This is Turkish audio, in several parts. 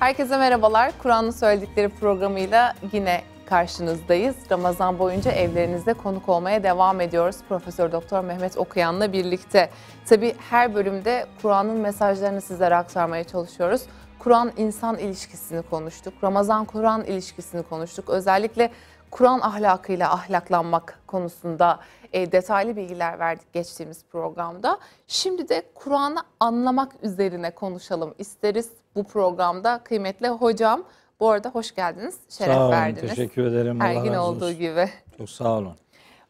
Herkese merhabalar. Kur'an'ın söyledikleri programıyla yine karşınızdayız. Ramazan boyunca evlerinizde konuk olmaya devam ediyoruz. Profesör Doktor Mehmet Okuyan'la birlikte. Tabii her bölümde Kur'an'ın mesajlarını sizlere aktarmaya çalışıyoruz. Kur'an insan ilişkisini konuştuk. Ramazan Kur'an ilişkisini konuştuk. Özellikle Kur'an ahlakıyla ahlaklanmak konusunda e, detaylı bilgiler verdik geçtiğimiz programda. Şimdi de Kur'an'ı anlamak üzerine konuşalım isteriz bu programda. Kıymetli hocam bu arada hoş geldiniz, şeref sağ olun, verdiniz. teşekkür ederim. Her Allah gün olduğu olsun. gibi. Çok sağ olun.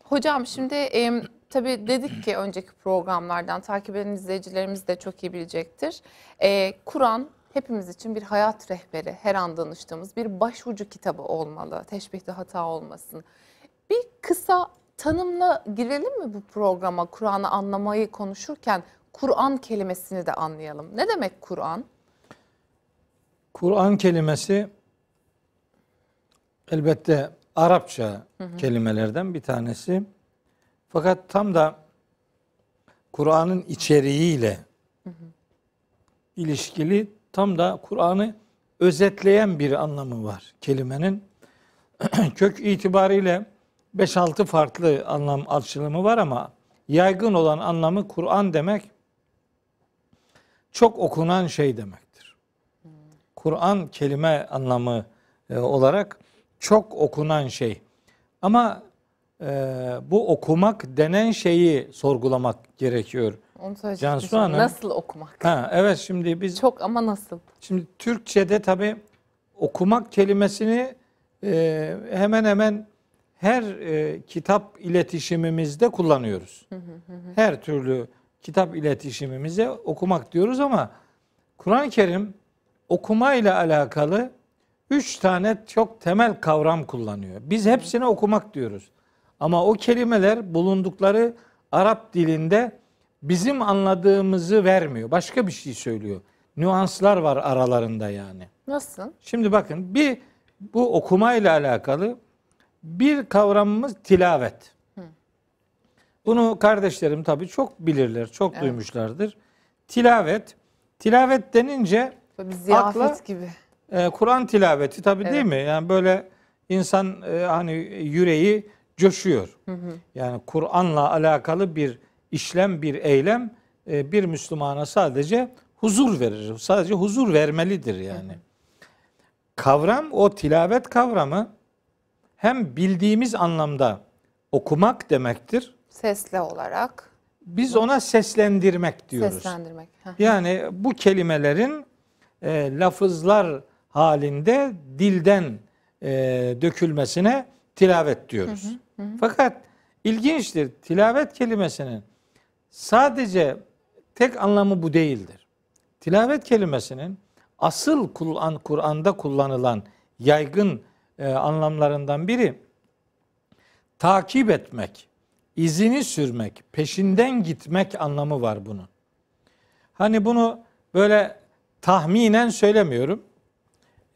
Hocam şimdi e, tabii dedik ki önceki programlardan takip eden izleyicilerimiz de çok iyi bilecektir. E, Kur'an hepimiz için bir hayat rehberi, her an danıştığımız bir başucu kitabı olmalı. Teşbihte hata olmasın. Bir kısa tanımla girelim mi bu programa Kur'an'ı anlamayı konuşurken Kur'an kelimesini de anlayalım. Ne demek Kur'an? Kur'an kelimesi elbette Arapça kelimelerden bir tanesi. Fakat tam da Kur'an'ın içeriğiyle ilişkili tam da Kur'an'ı özetleyen bir anlamı var kelimenin. Kök itibariyle 5-6 farklı anlam açılımı var ama yaygın olan anlamı Kur'an demek çok okunan şey demektir. Kur'an kelime anlamı e, olarak çok okunan şey. Ama e, bu okumak denen şeyi sorgulamak gerekiyor. Onu. Cansu. Hanım. Nasıl okumak? Ha evet şimdi biz Çok ama nasıl? Şimdi Türkçe'de tabi okumak kelimesini e, hemen hemen her e, kitap iletişimimizde kullanıyoruz. Her türlü kitap iletişimimize okumak diyoruz ama Kur'an-ı Kerim okuma ile alakalı üç tane çok temel kavram kullanıyor. Biz hepsine okumak diyoruz. Ama o kelimeler bulundukları Arap dilinde bizim anladığımızı vermiyor. Başka bir şey söylüyor. Nüanslar var aralarında yani. Nasıl? Şimdi bakın bir bu okuma ile alakalı bir kavramımız tilavet. Bunu kardeşlerim tabii çok bilirler, çok Evet. duymuşlardır. Tilavet, tilavet denince Böyle Akla- gibi. e, Kur'an tilaveti tabii değil Evet. mi? Yani böyle insan e, hani yüreği coşuyor. Yani Kur'an'la alakalı bir işlem, bir eylem e, bir Müslümana sadece huzur verir. Sadece huzur vermelidir yani. Kavram o tilavet kavramı hem bildiğimiz anlamda okumak demektir. Sesli olarak Biz ona seslendirmek diyoruz. seslendirmek. Yani bu kelimelerin e, lafızlar halinde dilden e, dökülmesine tilavet diyoruz. Fakat ilginçtir. Tilavet kelimesinin sadece tek anlamı bu değildir. Tilavet kelimesinin asıl Kur'an Kur'an'da kullanılan yaygın e, anlamlarından biri takip etmek, izini sürmek, peşinden gitmek anlamı var bunun. Hani bunu böyle tahminen söylemiyorum.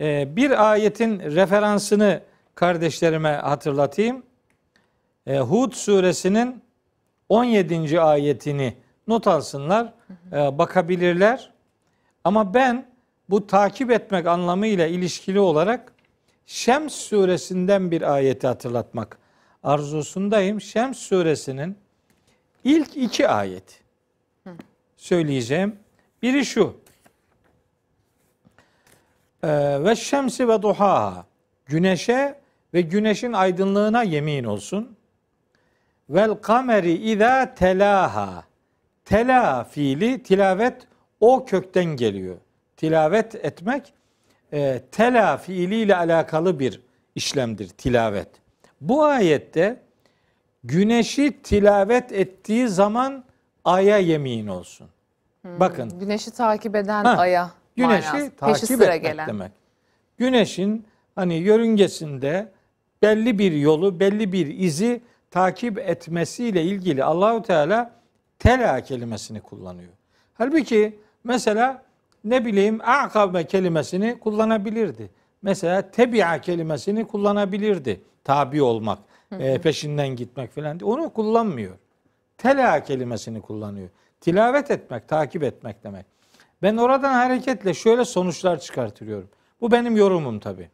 Ee, bir ayetin referansını kardeşlerime hatırlatayım. Ee, Hud suresinin 17. ayetini not alsınlar, ee, bakabilirler. Ama ben bu takip etmek anlamıyla ilişkili olarak Şems suresinden bir ayeti hatırlatmak arzusundayım. Şems suresinin ilk iki ayeti söyleyeceğim. Biri şu. Ee, ve şemsi ve duhaha. Güneşe ve güneşin aydınlığına yemin olsun. Vel kameri izâ telaha. Tela fiili tilavet o kökten geliyor. Tilavet etmek e, tela fiiliyle alakalı bir işlemdir tilavet. Bu ayette güneşi tilavet ettiği zaman aya yemin olsun. Bakın Güneşi takip eden Ha, aya. güneşi manası. takip etmek gelen. demek. Güneşin hani yörüngesinde belli bir yolu, belli bir izi takip etmesiyle ilgili Allahu Teala tela kelimesini kullanıyor. Halbuki mesela ne bileyim akabe kelimesini kullanabilirdi. Mesela tebi'a kelimesini kullanabilirdi. Tabi olmak, e, peşinden gitmek falan. Onu kullanmıyor. Tela kelimesini kullanıyor. Tilavet etmek, takip etmek demek. Ben oradan hareketle şöyle sonuçlar çıkartıyorum. Bu benim yorumum tabi.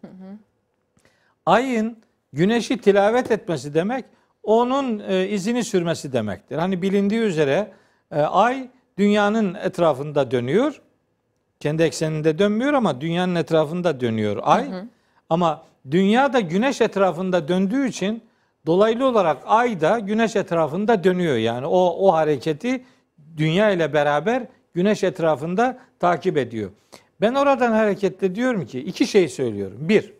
Ayın güneşi tilavet etmesi demek onun e, izini sürmesi demektir. Hani bilindiği üzere e, ay dünyanın etrafında dönüyor. Kendi ekseninde dönmüyor ama dünyanın etrafında dönüyor ay. Hı hı. Ama dünya da güneş etrafında döndüğü için dolaylı olarak ay da güneş etrafında dönüyor. Yani o o hareketi dünya ile beraber güneş etrafında takip ediyor. Ben oradan hareketle diyorum ki iki şey söylüyorum. Bir,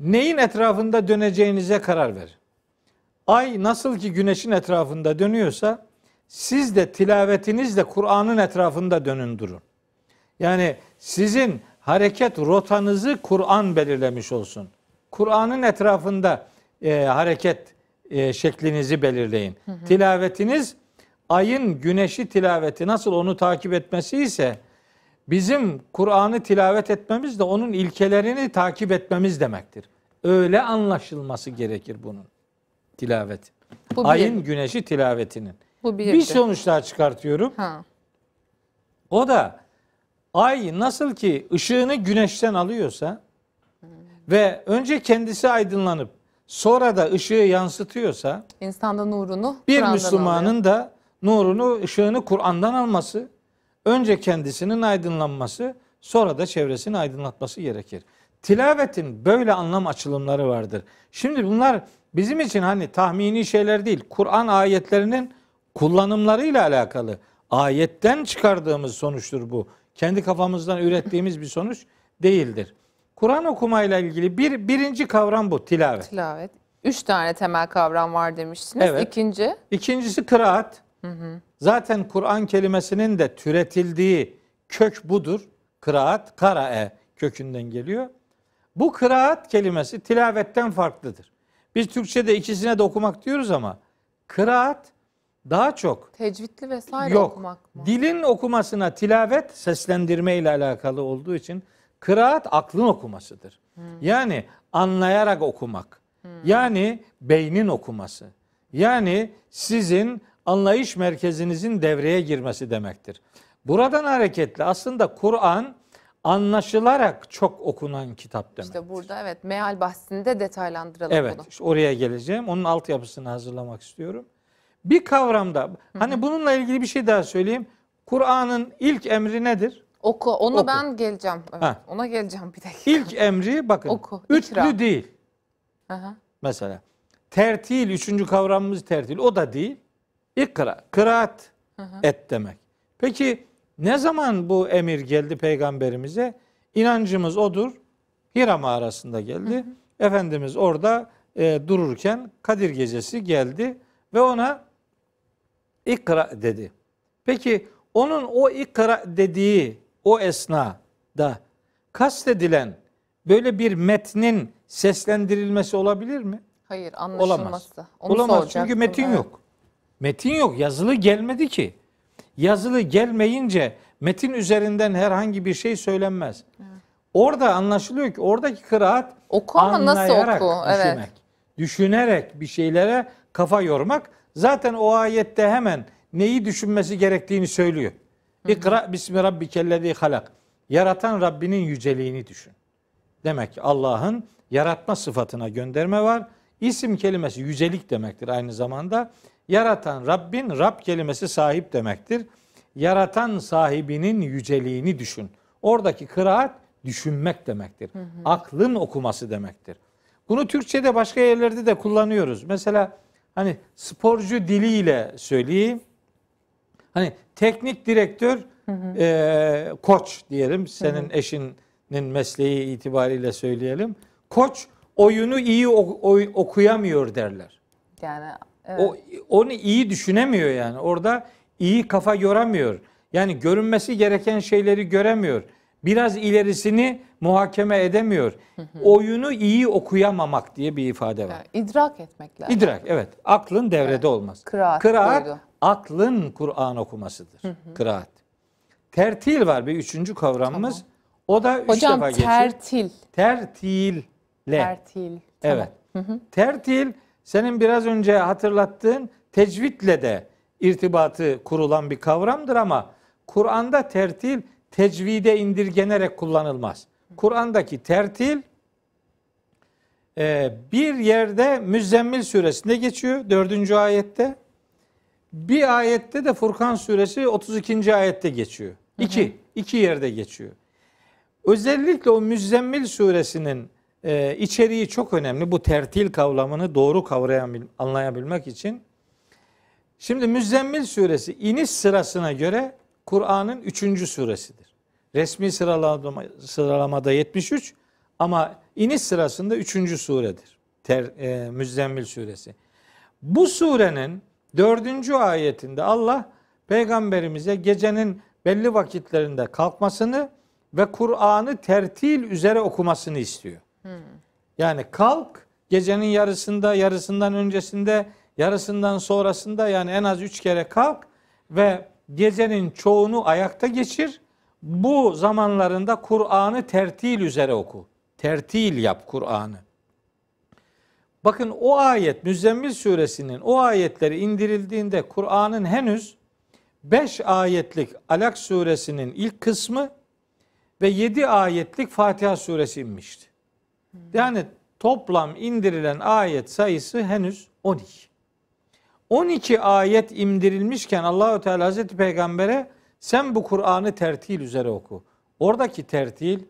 neyin etrafında döneceğinize karar verin. Ay nasıl ki güneşin etrafında dönüyorsa siz de tilavetinizle Kur'an'ın etrafında dönün durun. Yani sizin hareket rotanızı Kur'an belirlemiş olsun. Kur'an'ın etrafında e, hareket e, şeklinizi belirleyin. Hı hı. Tilavetiniz ayın güneşi tilaveti nasıl onu takip etmesi ise bizim Kur'an'ı tilavet etmemiz de onun ilkelerini takip etmemiz demektir. Öyle anlaşılması gerekir bunun tilavet. Bu ayın güneşi tilavetinin. Bu bir, bir sonuç daha çıkartıyorum. Ha. O da ay nasıl ki ışığını güneşten alıyorsa hmm. ve önce kendisi aydınlanıp sonra da ışığı yansıtıyorsa insanda nurunu bir Müslümanın alıyor. da nurunu, ışığını Kur'an'dan alması, önce kendisinin aydınlanması, sonra da çevresini aydınlatması gerekir. Tilavetin böyle anlam açılımları vardır. Şimdi bunlar bizim için hani tahmini şeyler değil. Kur'an ayetlerinin kullanımlarıyla alakalı. Ayetten çıkardığımız sonuçtur bu. Kendi kafamızdan ürettiğimiz bir sonuç değildir. Kur'an okumayla ilgili bir birinci kavram bu tilavet. Tilavet. Üç tane temel kavram var demiştiniz. Evet. İkinci? İkincisi kıraat. Hı hı. Zaten Kur'an kelimesinin de türetildiği kök budur. Kıraat, karae kökünden geliyor. Bu kıraat kelimesi tilavetten farklıdır. Biz Türkçe'de ikisine de okumak diyoruz ama kıraat daha çok tecvidli vesaire yok, okumak mı? Dilin okumasına tilavet seslendirme ile alakalı olduğu için kıraat aklın okumasıdır. Hmm. Yani anlayarak okumak. Hmm. Yani beynin okuması. Yani sizin anlayış merkezinizin devreye girmesi demektir. Buradan hareketle aslında Kur'an anlaşılarak çok okunan kitap demektir. İşte burada evet meal bahsinde detaylandıralım evet, bunu. Evet işte oraya geleceğim. Onun altyapısını hazırlamak istiyorum. Bir kavramda Hı-hı. hani bununla ilgili bir şey daha söyleyeyim. Kur'an'ın ilk emri nedir? Oku. Onu Oku. ben geleceğim. Evet, ha. Ona geleceğim bir dakika. İlk emri bakın. Oku. Ütlü İkra. değil. Aha. Mesela tertil üçüncü kavramımız tertil. O da değil. İkra, kıraat et demek. Peki ne zaman bu emir geldi peygamberimize? İnancımız odur. Hira mağarasında geldi. Hı hı. Efendimiz orada e, dururken Kadir gecesi geldi ve ona ikra dedi. Peki onun o ikra dediği o esnada kastedilen böyle bir metnin seslendirilmesi olabilir mi? Hayır, anlaşılması. Olamaz. Onu Olamaz çünkü metin evet. yok. Metin yok. Yazılı gelmedi ki. Yazılı gelmeyince metin üzerinden herhangi bir şey söylenmez. Evet. Orada anlaşılıyor ki oradaki kıraat oku ama nasıl oku? Düşünmek, evet. Düşünerek bir şeylere kafa yormak. Zaten o ayette hemen neyi düşünmesi gerektiğini söylüyor. İkra bismi rabbikellezi halak. Yaratan Rabbinin yüceliğini düşün. Demek ki Allah'ın yaratma sıfatına gönderme var. İsim kelimesi yücelik demektir aynı zamanda. Yaratan Rabbin, Rab kelimesi sahip demektir. Yaratan sahibinin yüceliğini düşün. Oradaki kıraat düşünmek demektir. Hı hı. Aklın okuması demektir. Bunu Türkçe'de başka yerlerde de kullanıyoruz. Mesela hani sporcu diliyle söyleyeyim. Hani teknik direktör, hı hı. E, koç diyelim. Senin hı hı. eşinin mesleği itibariyle söyleyelim. Koç oyunu iyi okuyamıyor derler. Yani Evet. O onu iyi düşünemiyor yani. Orada iyi kafa yoramıyor. Yani görünmesi gereken şeyleri göremiyor. Biraz ilerisini muhakeme edemiyor. Oyunu iyi okuyamamak diye bir ifade var. Yani idrak etmek lazım. İdrak evet. Aklın devrede evet. olmaz. Kıraat, Kıraat aklın Kur'an okumasıdır. Hı hı. Kıraat. Tertil var bir üçüncü kavramımız. Tamam. O da üç Hocam, defa geçiyor. Hocam tertil. Tertille. Tertil. Evet. Hı hı. Tertil senin biraz önce hatırlattığın tecvidle de irtibatı kurulan bir kavramdır ama Kur'an'da tertil tecvide indirgenerek kullanılmaz. Kur'an'daki tertil e, bir yerde Müzzemmil suresinde geçiyor. Dördüncü ayette. Bir ayette de Furkan suresi 32. ayette geçiyor. İki, iki yerde geçiyor. Özellikle o Müzzemmil suresinin e, içeriği çok önemli. Bu tertil kavramını doğru kavrayabil, anlayabilmek için. Şimdi Müzzemmil suresi iniş sırasına göre Kur'an'ın üçüncü suresidir. Resmi sıralama, sıralamada 73 ama iniş sırasında üçüncü suredir. Ter, e, Müzzemmil suresi. Bu surenin dördüncü ayetinde Allah peygamberimize gecenin belli vakitlerinde kalkmasını ve Kur'an'ı tertil üzere okumasını istiyor. Yani kalk gecenin yarısında, yarısından öncesinde, yarısından sonrasında yani en az üç kere kalk ve gecenin çoğunu ayakta geçir. Bu zamanlarında Kur'an'ı tertil üzere oku. Tertil yap Kur'an'ı. Bakın o ayet Müzzemmil suresinin o ayetleri indirildiğinde Kur'an'ın henüz 5 ayetlik Alak suresinin ilk kısmı ve 7 ayetlik Fatiha suresi inmişti. Yani toplam indirilen ayet sayısı henüz 12. 12 ayet indirilmişken Allahü Teala Hazreti Peygamber'e sen bu Kur'an'ı tertil üzere oku. Oradaki tertil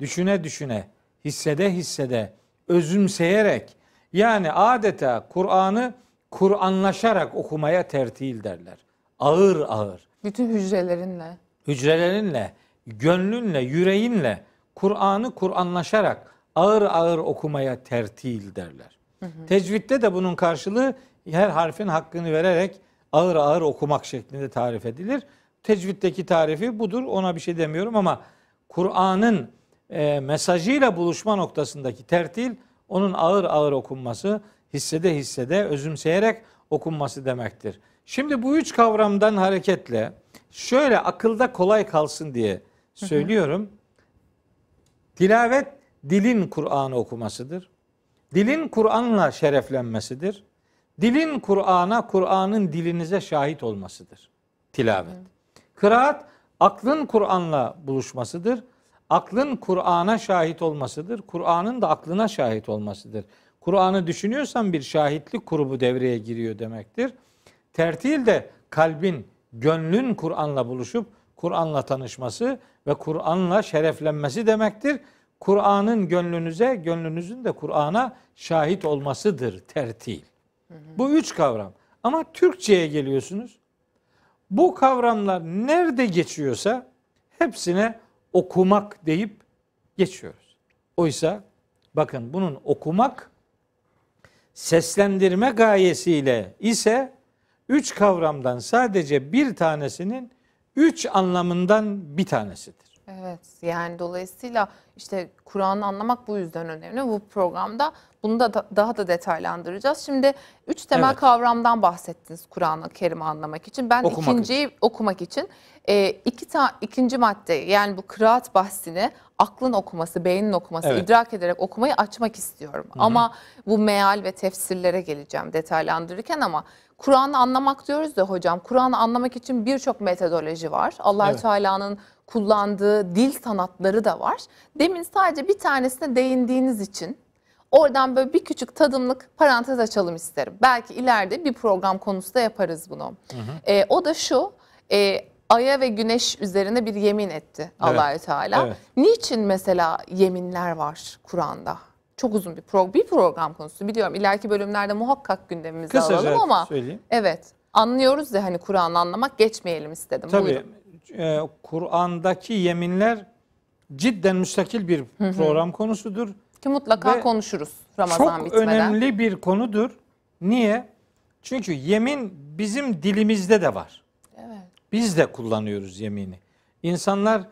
düşüne düşüne, hissede hissede, özümseyerek yani adeta Kur'an'ı Kur'anlaşarak okumaya tertil derler. Ağır ağır. Bütün hücrelerinle. Hücrelerinle, gönlünle, yüreğinle Kur'an'ı Kur'anlaşarak ağır ağır okumaya tertil derler. Hı hı. De bunun karşılığı her harfin hakkını vererek ağır ağır okumak şeklinde tarif edilir. Tecvitteki tarifi budur. Ona bir şey demiyorum ama Kur'an'ın e, mesajıyla buluşma noktasındaki tertil onun ağır ağır okunması, hissede hissede özümseyerek okunması demektir. Şimdi bu üç kavramdan hareketle şöyle akılda kolay kalsın diye söylüyorum. Tilavet dilin Kur'an'ı okumasıdır. Dilin Kur'an'la şereflenmesidir. Dilin Kur'an'a, Kur'an'ın dilinize şahit olmasıdır. Tilavet. Kıraat, aklın Kur'an'la buluşmasıdır. Aklın Kur'an'a şahit olmasıdır. Kur'an'ın da aklına şahit olmasıdır. Kur'an'ı düşünüyorsan bir şahitlik grubu devreye giriyor demektir. Tertil de kalbin, gönlün Kur'an'la buluşup Kur'an'la tanışması ve Kur'an'la şereflenmesi demektir. Kur'an'ın gönlünüze, gönlünüzün de Kur'an'a şahit olmasıdır tertil. Hı hı. Bu üç kavram. Ama Türkçe'ye geliyorsunuz. Bu kavramlar nerede geçiyorsa hepsine okumak deyip geçiyoruz. Oysa bakın bunun okumak seslendirme gayesiyle ise üç kavramdan sadece bir tanesinin üç anlamından bir tanesidir. Evet yani dolayısıyla işte Kur'an'ı anlamak bu yüzden önemli. Bu programda bunu da, da daha da detaylandıracağız. Şimdi üç temel evet. kavramdan bahsettiniz Kur'an-ı Kerim'i anlamak için. Ben okumak ikinciyi için. okumak için e, iki ta, ikinci madde yani bu kıraat bahsini aklın okuması, beynin okuması, evet. idrak ederek okumayı açmak istiyorum. Hı-hı. Ama bu meal ve tefsirlere geleceğim detaylandırırken ama Kur'an'ı anlamak diyoruz ya hocam. Kur'an'ı anlamak için birçok metodoloji var. Allah evet. Teala'nın kullandığı dil sanatları da var. Demin sadece bir tanesine değindiğiniz için oradan böyle bir küçük tadımlık parantez açalım isterim. Belki ileride bir program konusu da yaparız bunu. Hı hı. E, o da şu, e, Ay'a ve Güneş üzerine bir yemin etti evet. Allahü Teala. Evet. Niçin mesela yeminler var Kur'an'da? Çok uzun bir program, bir program konusu biliyorum. İleriki bölümlerde muhakkak gündemimize Kısaca alalım ama söyleyeyim. evet anlıyoruz ya hani Kur'an'ı anlamak geçmeyelim istedim. Tabii e, Kur'an'daki yeminler cidden müstakil bir hı hı. program konusudur. Ki mutlaka Ve konuşuruz Ramazan çok bitmeden. Çok önemli bir konudur. Niye? Çünkü yemin bizim dilimizde de var. Evet. Biz de kullanıyoruz yemini. İnsanlar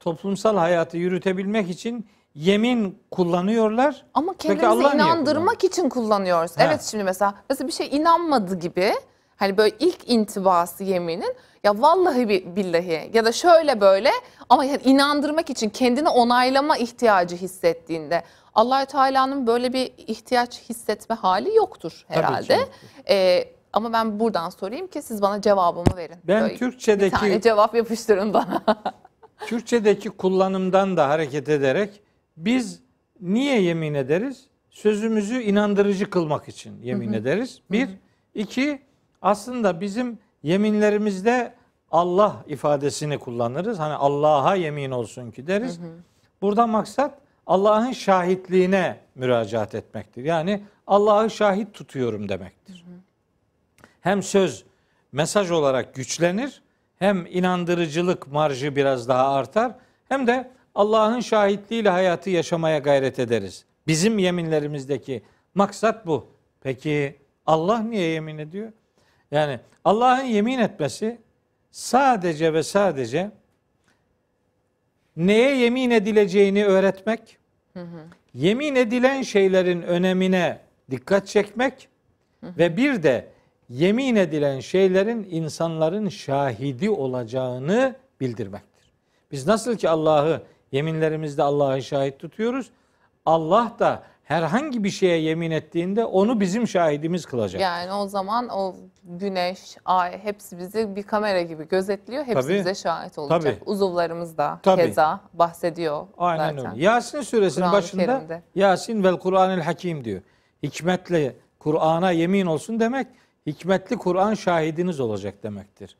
toplumsal hayatı yürütebilmek için yemin kullanıyorlar. Ama kendimizi inandırmak için kullanıyoruz. Ha. Evet şimdi mesela mesela bir şey inanmadı gibi hani böyle ilk intibası yeminin ya vallahi billahi ya da şöyle böyle ama yani inandırmak için kendini onaylama ihtiyacı hissettiğinde Allahü Teala'nın böyle bir ihtiyaç hissetme hali yoktur herhalde. Ee, ama ben buradan sorayım ki siz bana cevabımı verin. Ben böyle Türkçedeki bir tane cevap yapıştırın bana. Türkçedeki kullanımdan da hareket ederek biz niye yemin ederiz? Sözümüzü inandırıcı kılmak için yemin ederiz. Bir, iki aslında bizim yeminlerimizde Allah ifadesini kullanırız. Hani Allah'a yemin olsun ki deriz. Burada maksat Allah'ın şahitliğine müracaat etmektir. Yani Allah'ı şahit tutuyorum demektir. Hem söz mesaj olarak güçlenir, hem inandırıcılık marjı biraz daha artar, hem de Allah'ın şahitliğiyle hayatı yaşamaya gayret ederiz. Bizim yeminlerimizdeki maksat bu. Peki Allah niye yemin ediyor? Yani Allah'ın yemin etmesi sadece ve sadece neye yemin edileceğini öğretmek, yemin edilen şeylerin önemine dikkat çekmek ve bir de yemin edilen şeylerin insanların şahidi olacağını bildirmektir. Biz nasıl ki Allah'ı yeminlerimizde Allah'ı şahit tutuyoruz, Allah da herhangi bir şeye yemin ettiğinde onu bizim şahidimiz kılacak. Yani o zaman o güneş, ay hepsi bizi bir kamera gibi gözetliyor. Hepsi Tabii. bize şahit olacak. Tabii. Uzuvlarımız da Tabii. keza bahsediyor Aynen zaten. öyle. Yasin suresinin başında Kerim'de. Yasin vel Kur'anil Hakim diyor. Hikmetle Kur'an'a yemin olsun demek hikmetli Kur'an şahidiniz olacak demektir.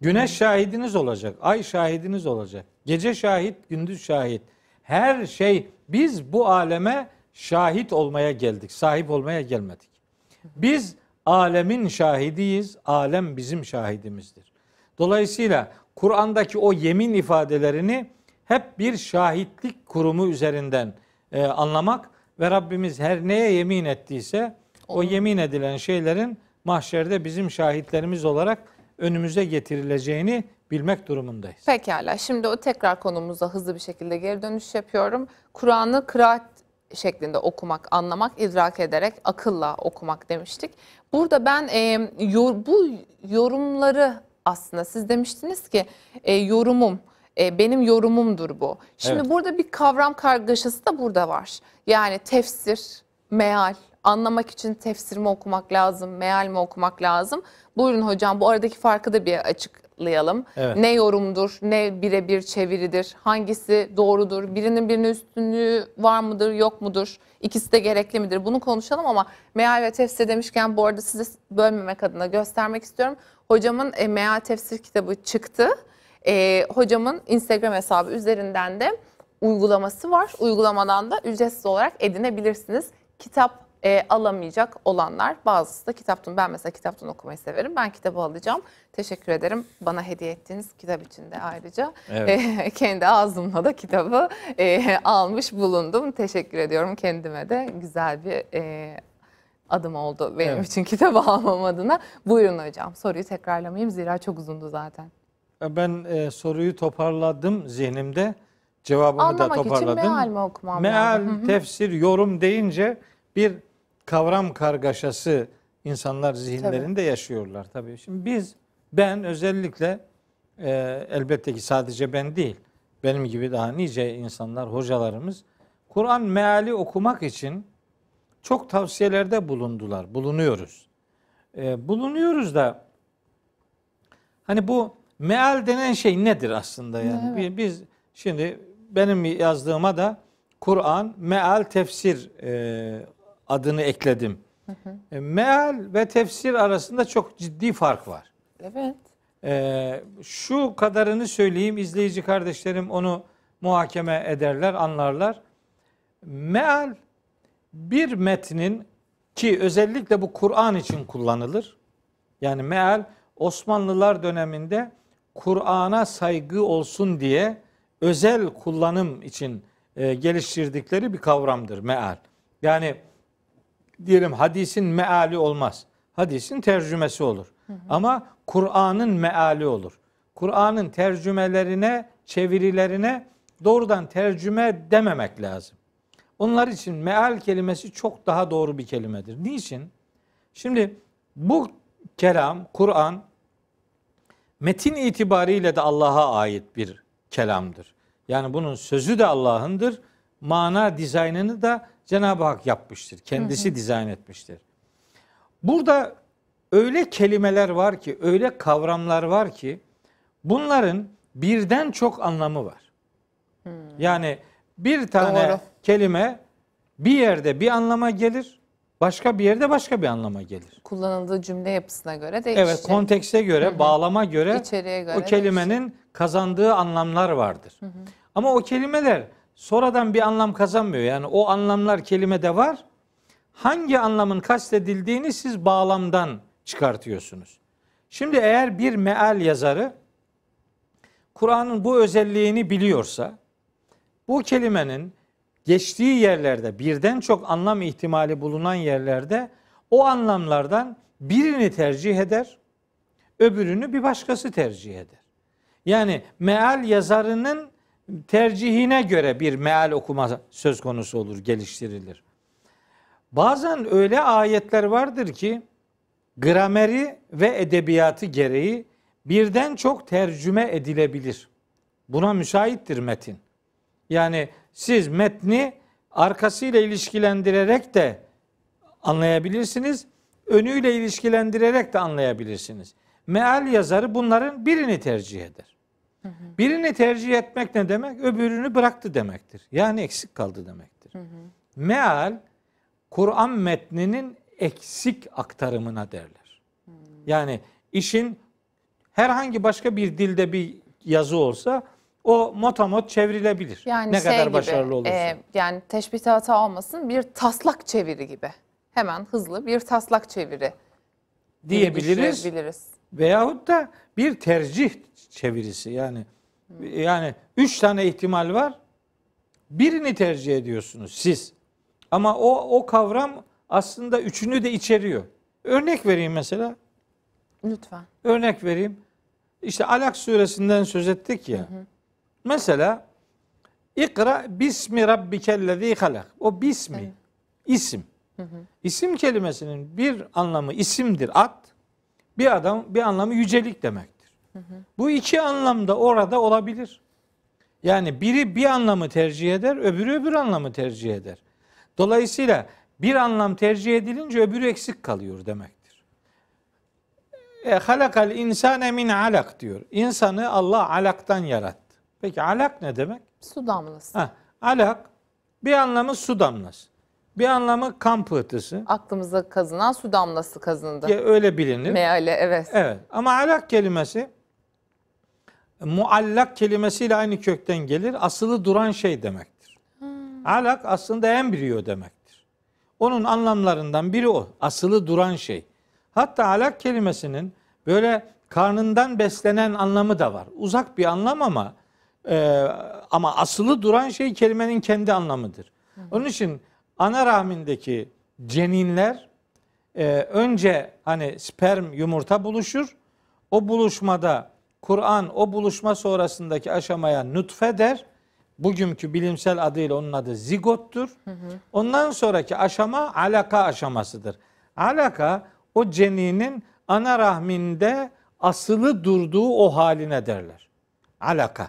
Güneş şahidiniz olacak, ay şahidiniz olacak. Gece şahit, gündüz şahit. Her şey biz bu aleme şahit olmaya geldik, sahip olmaya gelmedik. Biz alemin şahidiyiz, alem bizim şahidimizdir. Dolayısıyla Kur'an'daki o yemin ifadelerini hep bir şahitlik kurumu üzerinden e, anlamak ve Rabbimiz her neye yemin ettiyse o yemin edilen şeylerin mahşerde bizim şahitlerimiz olarak önümüze getirileceğini bilmek durumundayız. Pekala. Şimdi o tekrar konumuza hızlı bir şekilde geri dönüş yapıyorum. Kur'an'ı kıraat şeklinde okumak, anlamak, idrak ederek akılla okumak demiştik. Burada ben e, yor- bu yorumları aslında siz demiştiniz ki e, yorumum, e, benim yorumumdur bu. Şimdi Evet. burada bir kavram kargaşası da burada var. Yani tefsir, meal, anlamak için tefsir mi okumak lazım, meal mi okumak lazım? Buyurun hocam bu aradaki farkı da bir açıklayalım. Evet. Ne yorumdur, ne birebir çeviridir, hangisi doğrudur, birinin birine üstünlüğü var mıdır, yok mudur, ikisi de gerekli midir? Bunu konuşalım ama meal ve tefsir demişken bu arada size bölmemek adına göstermek istiyorum. Hocamın e, meal tefsir kitabı çıktı. E, hocamın Instagram hesabı üzerinden de uygulaması var. Uygulamadan da ücretsiz olarak edinebilirsiniz. Kitap e, alamayacak olanlar bazısı da kitaptan ben mesela kitaptan okumayı severim. Ben kitabı alacağım. Teşekkür ederim bana hediye ettiğiniz kitap için de ayrıca. Evet. E, kendi ağzımla da kitabı e, almış bulundum. Teşekkür ediyorum kendime de güzel bir e, adım oldu benim Evet. için kitabı almam adına. Buyurun hocam soruyu tekrarlamayayım zira çok uzundu zaten. Ben e, soruyu toparladım zihnimde. Cevabımı Anlamak da için toparladım. meal mi okumam Meal, lazım? tefsir, yorum deyince bir kavram kargaşası insanlar zihinlerinde yaşıyorlar tabii. Şimdi biz, ben özellikle e, elbette ki sadece ben değil, benim gibi daha nice insanlar, hocalarımız Kur'an meali okumak için çok tavsiyelerde bulundular, bulunuyoruz. E, bulunuyoruz da hani bu meal denen şey nedir aslında yani? Bi- Biz şimdi benim yazdığıma da Kur'an meal tefsir e, adını ekledim. E, meal ve tefsir arasında çok ciddi fark var. Evet. E, şu kadarını söyleyeyim izleyici kardeşlerim onu muhakeme ederler, anlarlar. Meal bir metnin ki özellikle bu Kur'an için kullanılır. Yani meal Osmanlılar döneminde Kur'an'a saygı olsun diye özel kullanım için e, geliştirdikleri bir kavramdır meal. Yani diyelim hadisin meali olmaz. Hadisin tercümesi olur. Ama Kur'an'ın meali olur. Kur'an'ın tercümelerine, çevirilerine doğrudan tercüme dememek lazım. Onlar için meal kelimesi çok daha doğru bir kelimedir. Niçin? Şimdi bu kelam, Kur'an metin itibariyle de Allah'a ait bir kelamdır. Yani bunun sözü de Allah'ındır. Mana dizaynını da Cenab-ı Hak yapmıştır. Kendisi dizayn etmiştir. Burada öyle kelimeler var ki, öyle kavramlar var ki bunların birden çok anlamı var. Yani bir tane Doğru. kelime bir yerde bir anlama gelir, başka bir yerde başka bir anlama gelir. Kullanıldığı cümle yapısına göre değişecek. Evet, kontekste göre, bağlama göre göre o kelimenin kazandığı anlamlar vardır. Ama o kelimeler sonradan bir anlam kazanmıyor. Yani o anlamlar kelimede var. Hangi anlamın kastedildiğini siz bağlamdan çıkartıyorsunuz. Şimdi eğer bir meal yazarı Kur'an'ın bu özelliğini biliyorsa bu kelimenin geçtiği yerlerde birden çok anlam ihtimali bulunan yerlerde o anlamlardan birini tercih eder, öbürünü bir başkası tercih eder. Yani meal yazarının tercihine göre bir meal okuma söz konusu olur, geliştirilir. Bazen öyle ayetler vardır ki grameri ve edebiyatı gereği birden çok tercüme edilebilir. Buna müsaittir metin. Yani siz metni arkasıyla ilişkilendirerek de anlayabilirsiniz. Önüyle ilişkilendirerek de anlayabilirsiniz. Meal yazarı bunların birini tercih eder. Birini tercih etmek ne demek? Öbürünü bıraktı demektir. Yani eksik kaldı demektir. Meal Kur'an metninin eksik aktarımına derler. Yani işin herhangi başka bir dilde bir yazı olsa o motamot çevrilebilir. Yani ne şey kadar gibi, başarılı olursa. e, yani teşbihte hata olmasın bir taslak çeviri gibi. Hemen hızlı bir taslak çeviri diyebiliriz. düşünebiliriz. Veyahut da bir tercih çevirisi yani yani üç tane ihtimal var. Birini tercih ediyorsunuz siz. Ama o o kavram aslında üçünü de içeriyor. Örnek vereyim mesela. Lütfen. Örnek vereyim. İşte Alak suresinden söz ettik ya. Mesela İkra bismi rabbikellezî halak. O bismi isim. İsim kelimesinin bir anlamı isimdir at. Bir adam bir anlamı yücelik Bu iki anlamda orada olabilir. Yani biri bir anlamı tercih eder, öbürü öbür anlamı tercih eder. Dolayısıyla bir anlam tercih edilince öbürü eksik kalıyor demektir. E, halakal insane min alak diyor. İnsanı Allah alaktan yarattı. Peki alak ne demek? Su damlası. Ha, alak bir anlamı su damlası. Bir anlamı kan pıhtısı. Aklımıza kazınan su damlası kazındı. Ya öyle bilinir. Meale evet. Evet. Ama alak kelimesi muallak kelimesiyle aynı kökten gelir. Asılı duran şey demektir. Alak aslında embriyo demektir. Onun anlamlarından biri o. Asılı duran şey. Hatta alak kelimesinin böyle karnından beslenen anlamı da var. Uzak bir anlam ama e, ama asılı duran şey kelimenin kendi anlamıdır. Onun için ana rahmindeki ceninler e, önce hani sperm yumurta buluşur. O buluşmada Kur'an o buluşma sonrasındaki aşamaya nutfe der. Bugünkü bilimsel adıyla onun adı zigottur. Ondan sonraki aşama alaka aşamasıdır. Alaka o ceninin ana rahminde asılı durduğu o haline derler. Alaka.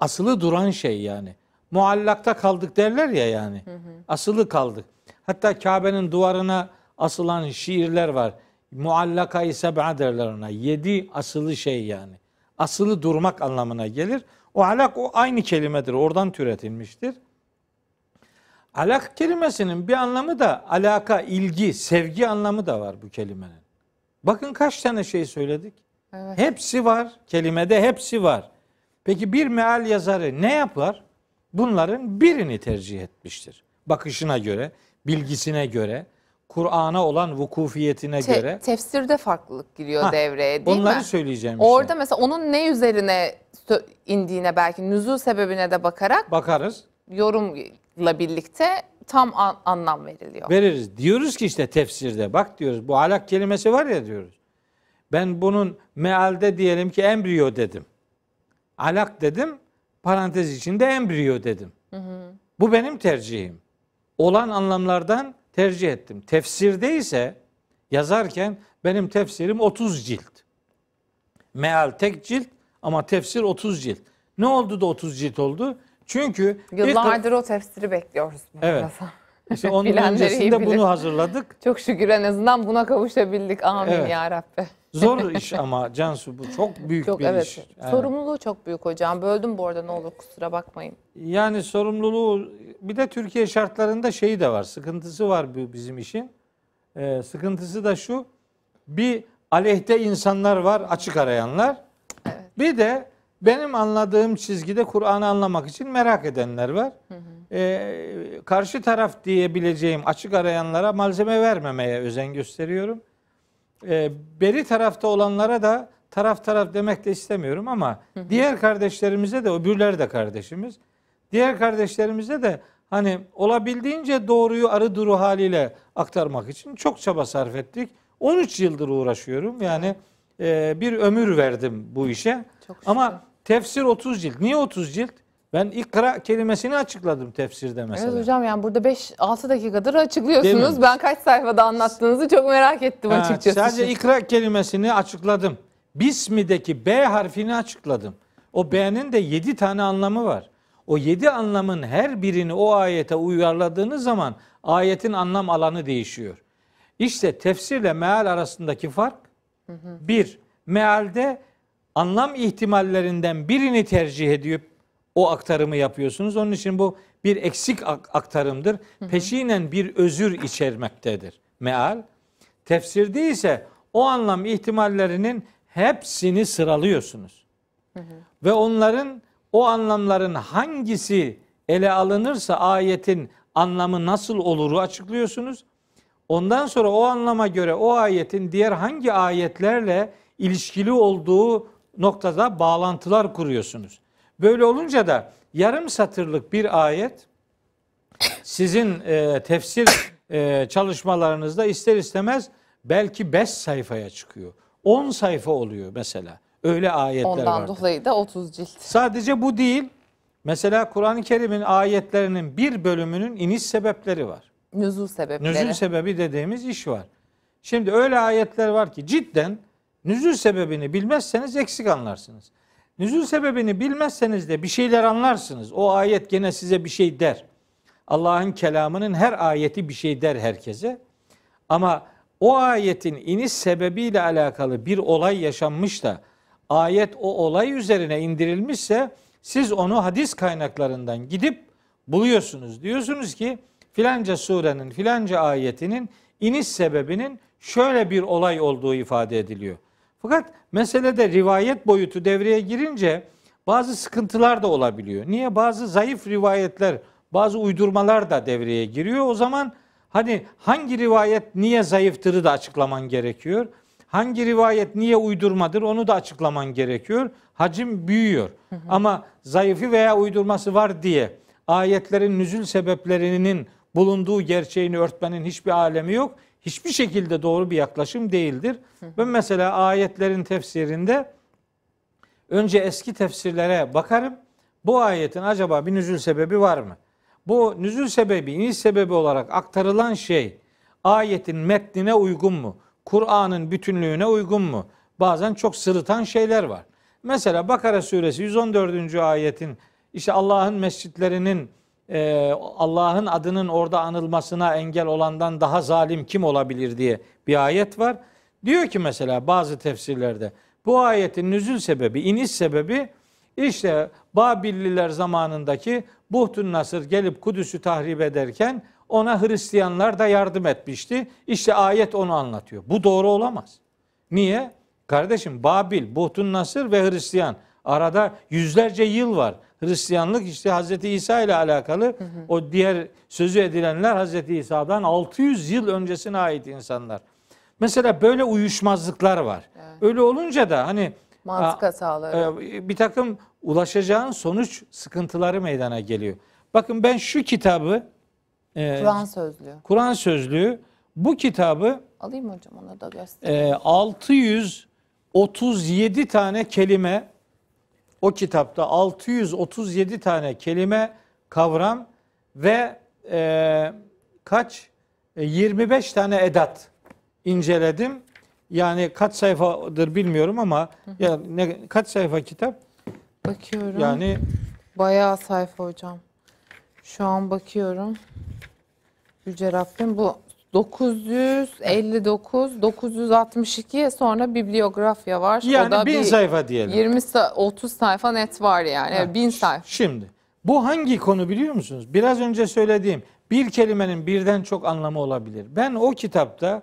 Asılı duran şey yani. Muallakta kaldık derler ya yani. Asılı kaldık. Hatta Kabe'nin duvarına asılan şiirler var. Muallaka-i seb'a derler ona. Yedi asılı şey yani. Asılı durmak anlamına gelir. O alak o aynı kelimedir. Oradan türetilmiştir. Alak kelimesinin bir anlamı da alaka, ilgi, sevgi anlamı da var bu kelimenin. Bakın kaç tane şey söyledik. Evet. Hepsi var. Kelimede hepsi var. Peki bir meal yazarı ne yapar? Bunların birini tercih etmiştir. Bakışına göre, bilgisine göre, Kur'an'a olan vukufiyetine Te- göre. tefsirde farklılık giriyor Ha, devreye değil Onları mi? söyleyeceğim Orada işte. mesela onun ne üzerine sö- indiğine belki nüzul sebebine de bakarak Bakarız, yorumla birlikte tam an- anlam veriliyor. veririz. Diyoruz ki işte tefsirde bak diyoruz bu alak kelimesi var ya diyoruz. Ben bunun mealde diyelim ki embriyo dedim. Alak dedim, parantez içinde embriyo dedim. Bu benim tercihim. Olan anlamlardan tercih ettim. Tefsirde ise yazarken benim tefsirim 30 cilt. Meal tek cilt ama tefsir 30 cilt. Ne oldu da 30 cilt oldu? Çünkü Yıllardır o tefsiri bekliyoruz. Evet. Mesela. işte onun Bilenleri öncesinde bunu hazırladık. Çok şükür en azından buna kavuşabildik. Amin Evet. ya Rabbi. Zor iş ama Cansu bu çok büyük Çok bir evet. iş. Yani- Sorumluluğu çok büyük hocam. Böldüm bu arada ne olur kusura bakmayın. Yani sorumluluğu bir de Türkiye şartlarında şeyi de var. Sıkıntısı var bu bizim işin. Ee, sıkıntısı da şu. Bir aleyhte insanlar var, açık arayanlar. Bir de benim anladığım çizgide Kur'an'ı anlamak için merak edenler var. Ee, karşı taraf diyebileceğim açık arayanlara malzeme vermemeye özen gösteriyorum. Ee, beri tarafta olanlara da taraf taraf demek de istemiyorum ama diğer kardeşlerimize de öbürler de kardeşimiz. Diğer kardeşlerimize de hani olabildiğince doğruyu arı duru haliyle aktarmak için çok çaba sarf ettik. 13 yıldır uğraşıyorum. Yani e, bir ömür verdim bu işe. Çok şükür. Ama tefsir 30 cilt. Niye 30 cilt? Ben ikra kelimesini açıkladım tefsirde mesela. Evet hocam yani burada 5-6 dakikadır açıklıyorsunuz. Ben kaç sayfada anlattığınızı çok merak ettim Ha, açıkçası. Sadece ikra kelimesini açıkladım. Bismi'deki B harfini açıkladım. O B'nin de 7 tane anlamı var. O 7 anlamın her birini o ayete uyarladığınız zaman ayetin anlam alanı değişiyor. İşte tefsirle meal arasındaki fark bir, mealde anlam ihtimallerinden birini tercih edip o aktarımı yapıyorsunuz. Onun için bu bir eksik ak- aktarımdır. Peşinen bir özür içermektedir meal. Tefsirde ise o anlam ihtimallerinin hepsini sıralıyorsunuz. Ve onların o anlamların hangisi ele alınırsa ayetin anlamı nasıl oluru açıklıyorsunuz. Ondan sonra o anlama göre o ayetin diğer hangi ayetlerle ilişkili olduğu noktada bağlantılar kuruyorsunuz. Böyle olunca da yarım satırlık bir ayet sizin e, tefsir e, çalışmalarınızda ister istemez belki 5 sayfaya çıkıyor. 10 sayfa oluyor mesela. Öyle ayetler Ondan vardır. dolayı da 30 cilt. Sadece bu değil. Mesela Kur'an-ı Kerim'in ayetlerinin bir bölümünün iniş sebepleri var. Nüzul sebepleri. Nüzül sebebi dediğimiz iş var. Şimdi öyle ayetler var ki cidden nüzül sebebini bilmezseniz eksik anlarsınız. Nüzül sebebini bilmezseniz de bir şeyler anlarsınız. O ayet gene size bir şey der. Allah'ın kelamının her ayeti bir şey der herkese. Ama o ayetin iniş sebebiyle alakalı bir olay yaşanmış da ayet o olay üzerine indirilmişse siz onu hadis kaynaklarından gidip buluyorsunuz. Diyorsunuz ki filanca surenin filanca ayetinin iniş sebebinin şöyle bir olay olduğu ifade ediliyor. Fakat meselede rivayet boyutu devreye girince bazı sıkıntılar da olabiliyor. Niye? Bazı zayıf rivayetler, bazı uydurmalar da devreye giriyor. O zaman hani hangi rivayet niye zayıftırı da açıklaman gerekiyor. Hangi rivayet niye uydurmadır onu da açıklaman gerekiyor. Hacim büyüyor. Ama zayıfı veya uydurması var diye ayetlerin nüzül sebeplerinin bulunduğu gerçeğini örtmenin hiçbir alemi yok. Hiçbir şekilde doğru bir yaklaşım değildir. Ben mesela ayetlerin tefsirinde önce eski tefsirlere bakarım. Bu ayetin acaba bir nüzül sebebi var mı? Bu nüzül sebebi, iniş sebebi olarak aktarılan şey ayetin metnine uygun mu? Kur'an'ın bütünlüğüne uygun mu? Bazen çok sırıtan şeyler var. Mesela Bakara suresi 114. ayetin işte Allah'ın mescitlerinin e, Allah'ın adının orada anılmasına engel olandan daha zalim kim olabilir diye bir ayet var. Diyor ki mesela bazı tefsirlerde bu ayetin nüzül sebebi, iniş sebebi işte Babilliler zamanındaki Buhtun Nasır gelip Kudüs'ü tahrip ederken ona Hristiyanlar da yardım etmişti. İşte ayet onu anlatıyor. Bu doğru olamaz. Niye? Kardeşim Babil, Buhtun Nasır ve Hristiyan arada yüzlerce yıl var. Hristiyanlık işte Hazreti İsa ile alakalı o diğer sözü edilenler Hazreti İsa'dan 600 yıl öncesine ait insanlar. Mesela böyle uyuşmazlıklar var. Öyle olunca da hani Mantık hataları. e, bir takım ulaşacağın sonuç sıkıntıları meydana geliyor. Bakın ben şu kitabı e, Kur'an sözlüğü. Kur'an sözlüğü bu kitabı Alayım hocam onu da göster. e, 637 tane kelime o kitapta 637 tane kelime kavram ve e, kaç E, 25 tane edat inceledim. Yani kaç sayfadır bilmiyorum ama ya ne kaç sayfa kitap? Bakıyorum. Yani Bayağı sayfa hocam. Şu an bakıyorum. Yüce Rabbim bu 959, 962 sonra bibliografya var. o Yani da bin bir sayfa diyelim. 20 sa- 30 sayfa net var yani. Ha, Evet, bin sayfa. Şimdi bu hangi konu biliyor musunuz? Biraz önce söylediğim bir kelimenin birden çok anlamı olabilir. Ben o kitapta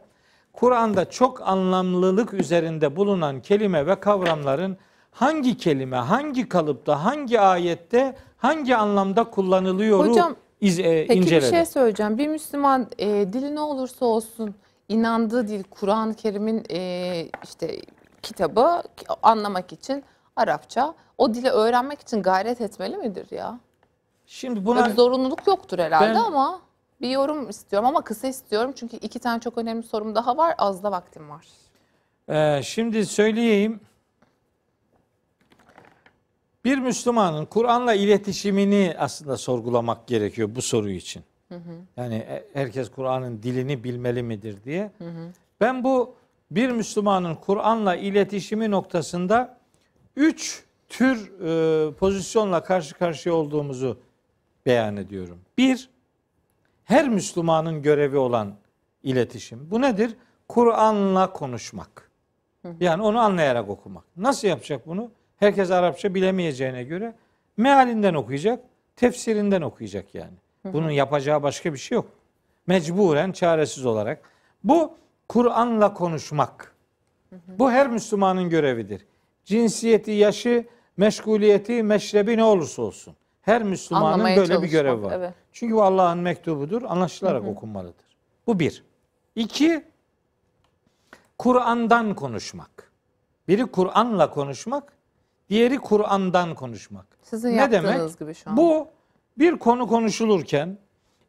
Kur'an'da çok anlamlılık üzerinde bulunan kelime ve kavramların hangi kelime, hangi kalıpta, hangi ayette, hangi anlamda kullanılıyor Hocam, iz, e, Peki inceledim. bir şey söyleyeceğim. Bir Müslüman e, dili ne olursa olsun inandığı dil Kur'an-ı Kerim'in e, işte kitabı anlamak için Arapça o dili öğrenmek için gayret etmeli midir ya? Şimdi Böyle buna bir zorunluluk yoktur herhalde Ben- ama bir yorum istiyorum ama kısa istiyorum çünkü iki tane çok önemli sorum daha var. Az da vaktim var. Ee, şimdi söyleyeyim. Bir Müslümanın Kur'an'la iletişimini aslında sorgulamak gerekiyor bu soru için. Yani e- herkes Kur'an'ın dilini bilmeli midir diye. Ben bu bir Müslümanın Kur'an'la iletişimi noktasında üç tür e, pozisyonla karşı karşıya olduğumuzu beyan ediyorum. Bir, her Müslümanın görevi olan iletişim. Bu nedir? Kur'an'la konuşmak. Yani onu anlayarak okumak. Nasıl yapacak bunu? Herkes Arapça bilemeyeceğine göre mealinden okuyacak, tefsirinden okuyacak yani. Bunun yapacağı başka bir şey yok. Mecburen çaresiz olarak. Bu Kur'an'la konuşmak. Bu her Müslümanın görevidir. Cinsiyeti, yaşı, meşguliyeti, meşrebi ne olursa olsun. Her Müslümanın Anlamaya böyle bir görevi var. evet. Çünkü bu Allah'ın mektubudur, anlaşılarak okunmalıdır. Bu bir. İki, Kur'an'dan konuşmak. Biri Kur'an'la konuşmak, diğeri Kur'an'dan konuşmak. Sizin Ne yaptığınız demek? gibi şu an. Bu bir konu konuşulurken,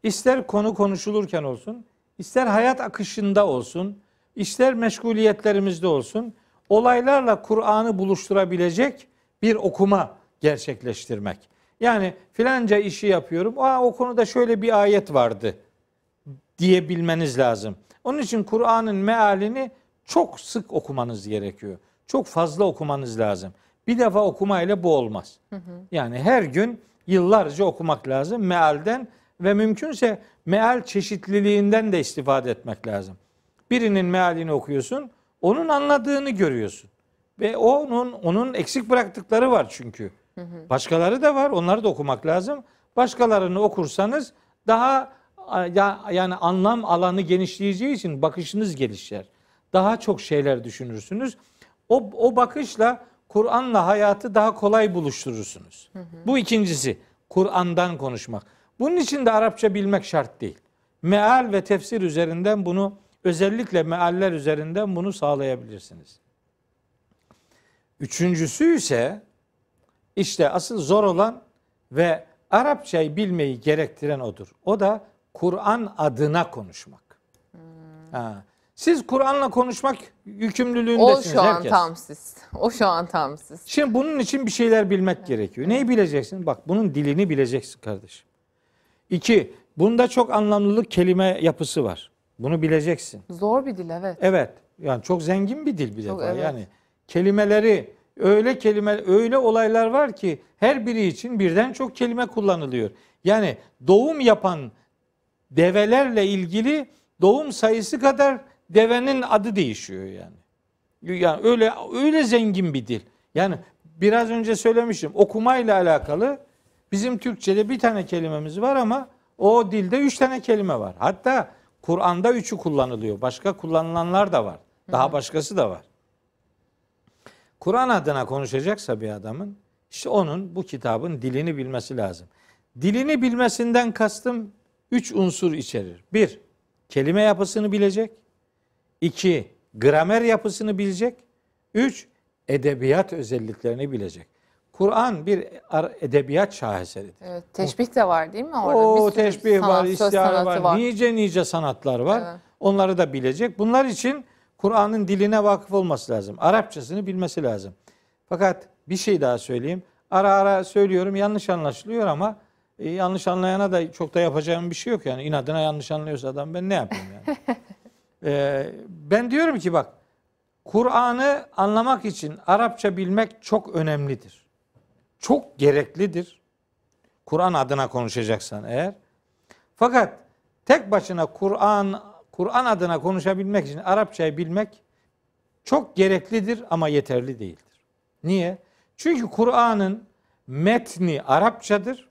ister konu konuşulurken olsun, ister hayat akışında olsun, ister meşguliyetlerimizde olsun, olaylarla Kur'an'ı buluşturabilecek bir okuma gerçekleştirmek. Yani filanca işi yapıyorum, Aa, o konuda şöyle bir ayet vardı diyebilmeniz lazım. Onun için Kur'an'ın mealini çok sık okumanız gerekiyor. Çok fazla okumanız lazım. Bir defa okumayla bu olmaz. Yani her gün yıllarca okumak lazım mealden ve mümkünse meal çeşitliliğinden de istifade etmek lazım. Birinin mealini okuyorsun, onun anladığını görüyorsun. Ve onun onun eksik bıraktıkları var çünkü. Başkaları da var, onları da okumak lazım. Başkalarını okursanız daha ya- yani anlam alanı genişleyeceği için bakışınız gelişir. Daha çok şeyler düşünürsünüz. O, o bakışla Kur'an'la hayatı daha kolay buluşturursunuz. Bu ikincisi Kur'an'dan konuşmak. Bunun için de Arapça bilmek şart değil. Meal ve tefsir üzerinden bunu özellikle mealler üzerinden bunu sağlayabilirsiniz. Üçüncüsü ise işte asıl zor olan ve Arapçayı bilmeyi gerektiren odur. O da Kur'an adına konuşmak. Ha. Siz Kur'an'la konuşmak o yükümlülüğündesiniz şu an herkes. tam siz. O şu an tam siz. Şimdi bunun için bir şeyler bilmek gerekiyor. Neyi bileceksin? Bak bunun dilini bileceksin kardeşim. İki, bunda çok anlamlılık kelime yapısı var. Bunu bileceksin. Zor bir dil evet. Evet. Yani çok zengin bir dil bir Çok, defa. evet. Yani kelimeleri öyle kelime öyle olaylar var ki her biri için birden çok kelime kullanılıyor. Yani doğum yapan develerle ilgili doğum sayısı kadar devenin adı değişiyor yani. Yani öyle öyle zengin bir dil. Yani biraz önce söylemiştim okumayla alakalı bizim Türkçe'de bir tane kelimemiz var ama o dilde üç tane kelime var. Hatta Kur'an'da üçü kullanılıyor. Başka kullanılanlar da var. Daha başkası da var. Kur'an adına konuşacaksa bir adamın işte onun bu kitabın dilini bilmesi lazım. Dilini bilmesinden kastım üç unsur içerir. Bir, kelime yapısını bilecek. İki, gramer yapısını bilecek. Üç, edebiyat özelliklerini bilecek. Kur'an bir edebiyat şaheseridir. Evet, teşbih de var değil mi orada? O teşbih sanat, var, istihare sanatı var, nice nice sanatlar var. Evet. Onları da bilecek. Bunlar için Kur'an'ın diline vakıf olması lazım. Arapçasını bilmesi lazım. Fakat bir şey daha söyleyeyim. Ara ara söylüyorum yanlış anlaşılıyor ama e, yanlış anlayana da çok da yapacağım bir şey yok yani. inadına yanlış anlıyorsa adam ben ne yapayım yani. E, ben diyorum ki bak Kur'an'ı anlamak için Arapça bilmek çok önemlidir. Çok gereklidir. Kur'an adına konuşacaksan eğer. Fakat tek başına Kur'an Kur'an adına konuşabilmek için Arapçayı bilmek çok gereklidir ama yeterli değildir. Niye? Çünkü Kur'an'ın metni Arapçadır.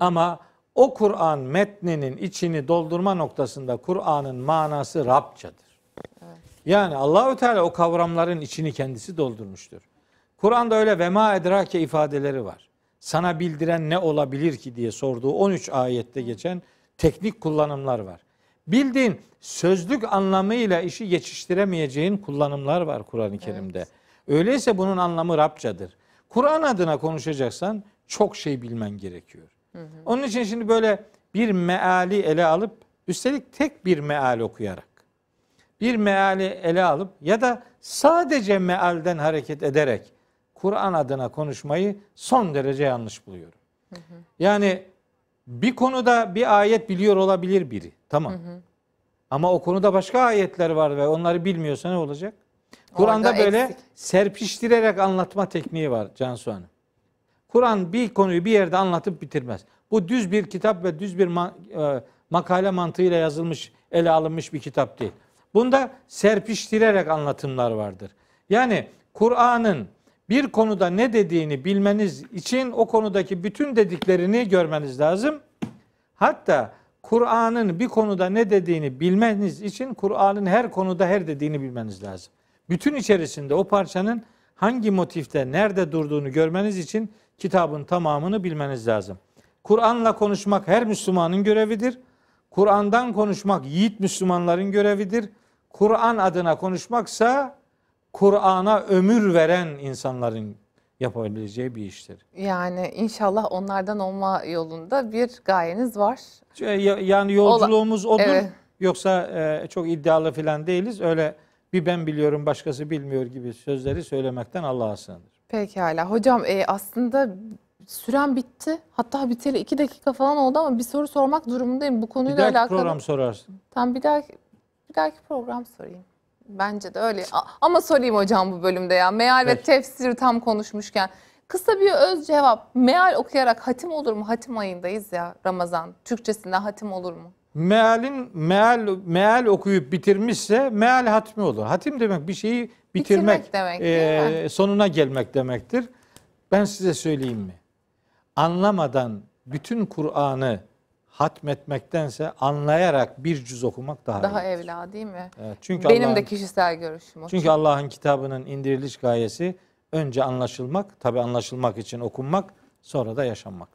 Ama o Kur'an metninin içini doldurma noktasında Kur'an'ın manası Rabçadır. Yani Allahü Teala o kavramların içini kendisi doldurmuştur. Kur'an'da öyle vema edrake ifadeleri var. Sana bildiren ne olabilir ki diye sorduğu 13 ayette geçen teknik kullanımlar var. Bildiğin sözlük anlamıyla işi geçiştiremeyeceğin kullanımlar var Kur'an-ı Kerim'de. Öyleyse bunun anlamı Rabçadır. Kur'an adına konuşacaksan çok şey bilmen gerekiyor. Onun için şimdi böyle bir meali ele alıp üstelik tek bir meal okuyarak bir meali ele alıp ya da sadece mealden hareket ederek Kur'an adına konuşmayı son derece yanlış buluyorum. Yani bir konuda bir ayet biliyor olabilir biri. Tamam. Ama o konuda başka ayetler var ve onları bilmiyorsa ne olacak? Kur'an'da böyle eksik. serpiştirerek anlatma tekniği var Cansu Hanım. Kur'an bir konuyu bir yerde anlatıp bitirmez. Bu düz bir kitap ve düz bir e, makale mantığıyla yazılmış, ele alınmış bir kitap değil. Bunda serpiştirerek anlatımlar vardır. Yani Kur'an'ın bir konuda ne dediğini bilmeniz için o konudaki bütün dediklerini görmeniz lazım. Hatta Kur'an'ın bir konuda ne dediğini bilmeniz için Kur'an'ın her konuda her dediğini bilmeniz lazım. Bütün içerisinde o parçanın hangi motifte nerede durduğunu görmeniz için kitabın tamamını bilmeniz lazım. Kur'an'la konuşmak her Müslümanın görevidir. Kur'an'dan konuşmak yiğit Müslümanların görevidir. Kur'an adına konuşmaksa Kur'an'a ömür veren insanların yapabileceği bir iştir. Yani inşallah onlardan olma yolunda bir gayeniz var. Ya- Yani yolculuğumuz odur. Evet. Yoksa e, çok iddialı falan değiliz. Öyle bir ben biliyorum başkası bilmiyor gibi sözleri söylemekten Allah'a sığınır. Pekala. Hocam e, aslında süren bitti. Hatta biteli iki dakika falan oldu ama bir soru sormak durumundayım. Bu Bir konuyla dahaki alakalı. program sorarsın. Tam bir dahaki, bir dahaki program sorayım. Bence de öyle. Ama sorayım hocam bu bölümde ya. Meal ve Peki. tefsiri tam konuşmuşken. Kısa bir öz cevap. Meal okuyarak hatim olur mu? Hatim ayındayız ya Ramazan. Türkçesinde hatim olur mu? Mealin meal meal okuyup bitirmişse meal hatmi olur. Hatim demek bir şeyi bitirmek, Bitirmek demek, e, sonuna gelmek demektir. Ben size söyleyeyim mi? Anlamadan bütün Kur'an'ı hatmetmektense anlayarak bir cüz okumak daha, Daha iyidir. evla değil mi? Evet, çünkü Benim de kişisel görüşüm o. Çünkü Allah'ın kitabının indiriliş gayesi önce anlaşılmak, tabi anlaşılmak için okunmak, sonra da yaşanmak.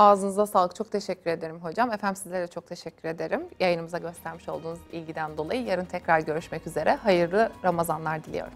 Ağzınıza sağlık. Çok teşekkür ederim hocam. Efendim sizlere çok teşekkür ederim. Yayınımıza göstermiş olduğunuz ilgiden dolayı yarın tekrar görüşmek üzere. Hayırlı Ramazanlar diliyorum.